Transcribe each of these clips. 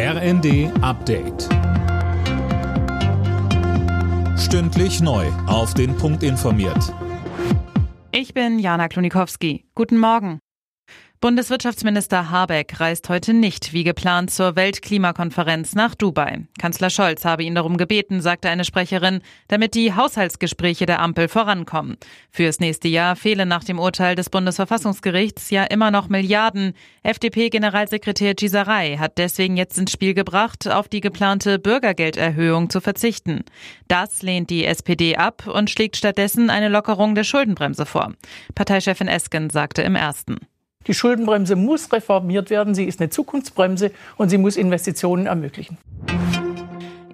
RND Update. Stündlich neu. Auf den Punkt informiert. Ich bin Jana Klonikowski. Guten Morgen. Bundeswirtschaftsminister Habeck reist heute nicht wie geplant zur Weltklimakonferenz nach Dubai. Kanzler Scholz habe ihn darum gebeten, sagte eine Sprecherin, damit die Haushaltsgespräche der Ampel vorankommen. Fürs nächste Jahr fehlen nach dem Urteil des Bundesverfassungsgerichts ja immer noch Milliarden. FDP-Generalsekretär Gisaray hat deswegen jetzt ins Spiel gebracht, auf die geplante Bürgergelderhöhung zu verzichten. Das lehnt die SPD ab und schlägt stattdessen eine Lockerung der Schuldenbremse vor. Parteichefin Esken sagte im ersten. Die Schuldenbremse muss reformiert werden. Sie ist eine Zukunftsbremse und sie muss Investitionen ermöglichen.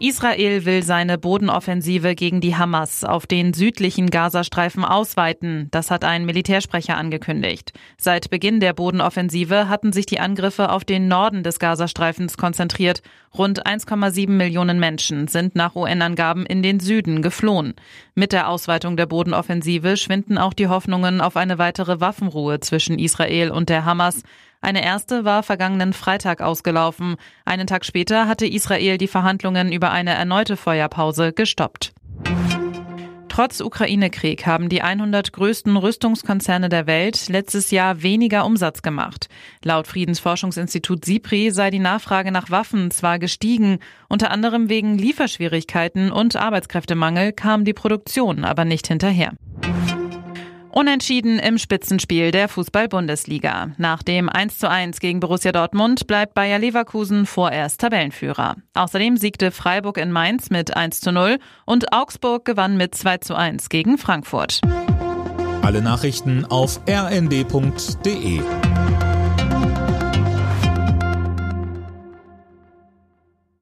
Israel will seine Bodenoffensive gegen die Hamas auf den südlichen Gazastreifen ausweiten. Das hat ein Militärsprecher angekündigt. Seit Beginn der Bodenoffensive hatten sich die Angriffe auf den Norden des Gazastreifens konzentriert. Rund 1,7 Millionen Menschen sind nach UN-Angaben in den Süden geflohen. Mit der Ausweitung der Bodenoffensive schwinden auch die Hoffnungen auf eine weitere Waffenruhe zwischen Israel und der Hamas. Eine erste war vergangenen Freitag ausgelaufen. Einen Tag später hatte Israel die Verhandlungen über eine erneute Feuerpause gestoppt. Trotz Ukraine-Krieg haben die 100 größten Rüstungskonzerne der Welt letztes Jahr weniger Umsatz gemacht. Laut Friedensforschungsinstitut SIPRI sei die Nachfrage nach Waffen zwar gestiegen, unter anderem wegen Lieferschwierigkeiten und Arbeitskräftemangel kam die Produktion aber nicht hinterher. Unentschieden im Spitzenspiel der Fußball-Bundesliga. Nach dem 1:1 gegen Borussia Dortmund bleibt Bayer Leverkusen vorerst Tabellenführer. Außerdem siegte Freiburg in Mainz mit 1:0 und Augsburg gewann mit 2:1 gegen Frankfurt. Alle Nachrichten auf rnd.de